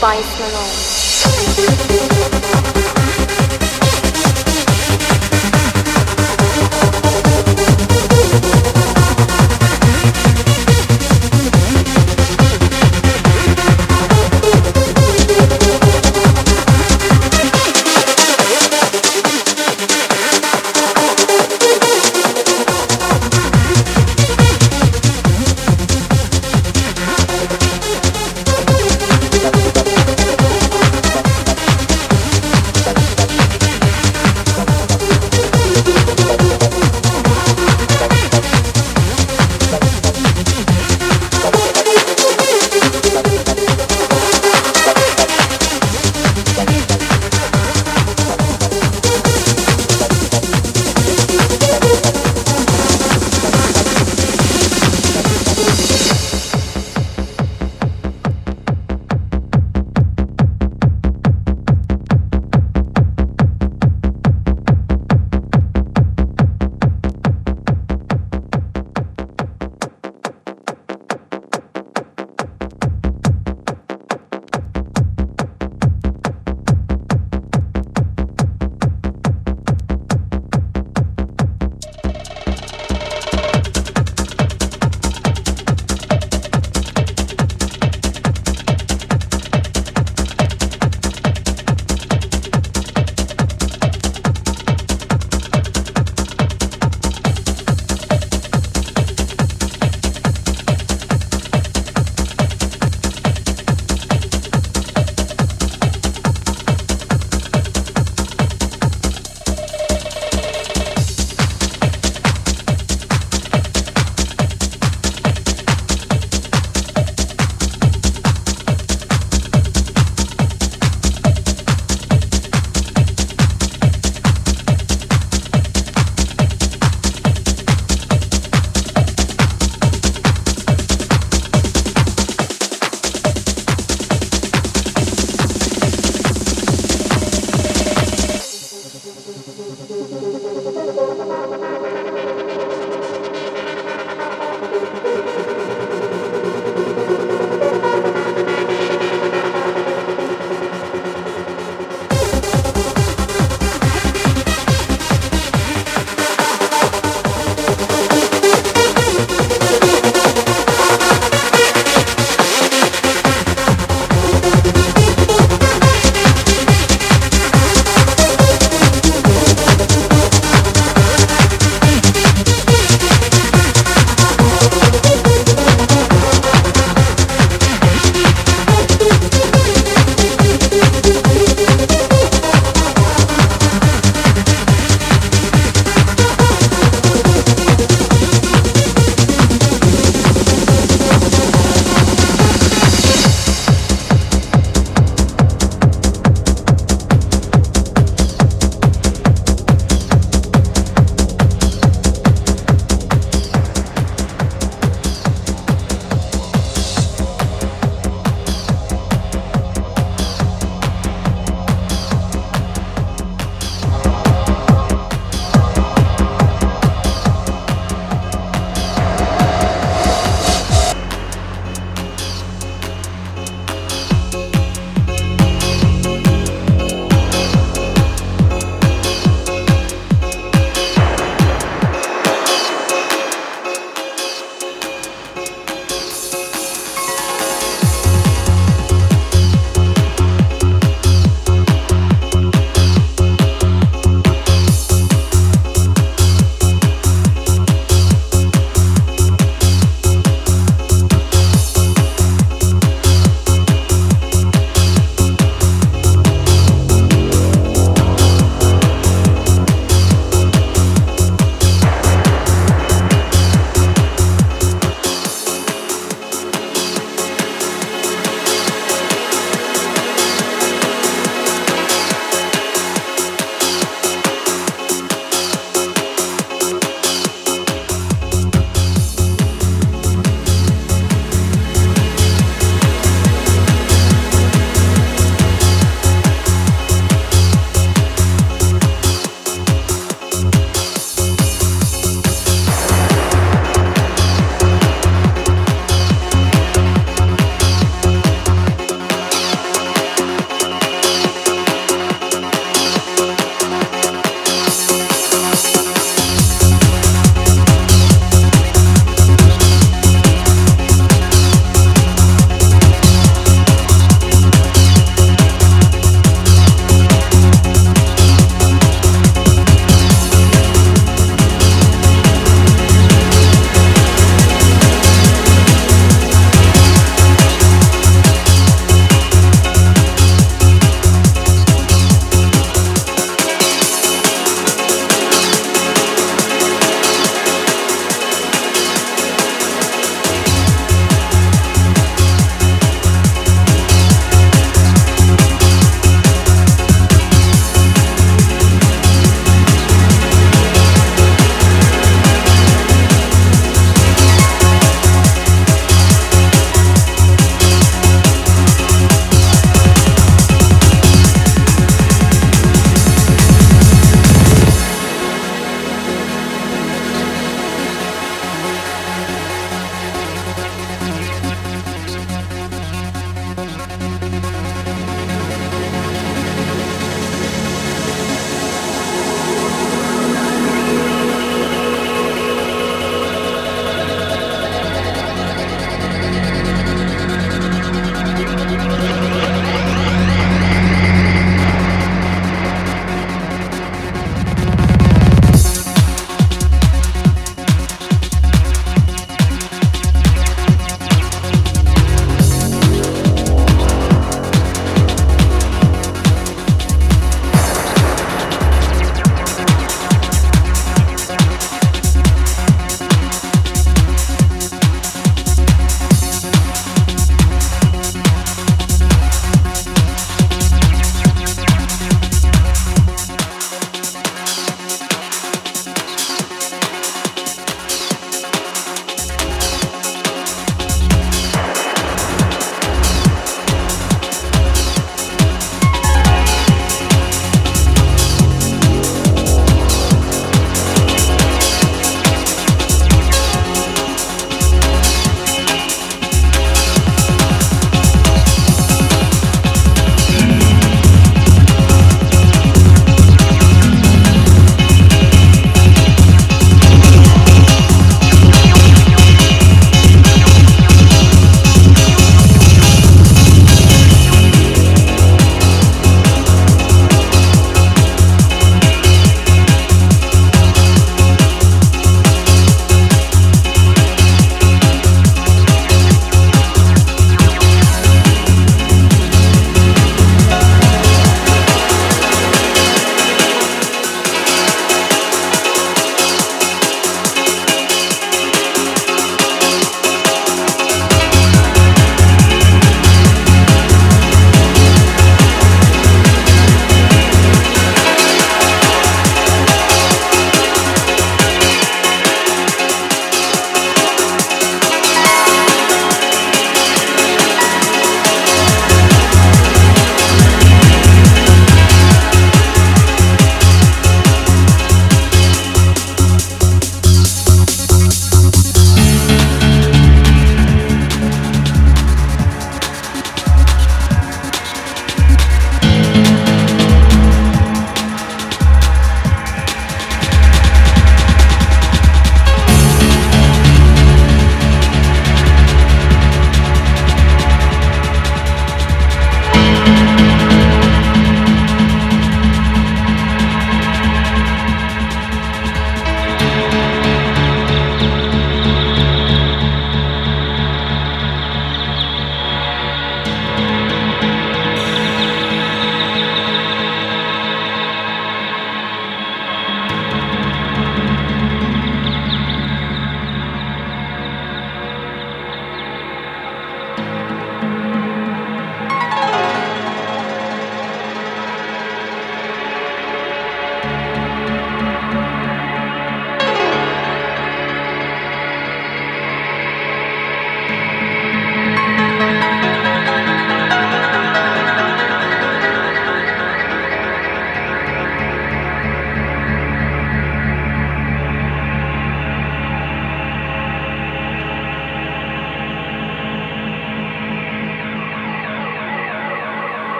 Spice Malone.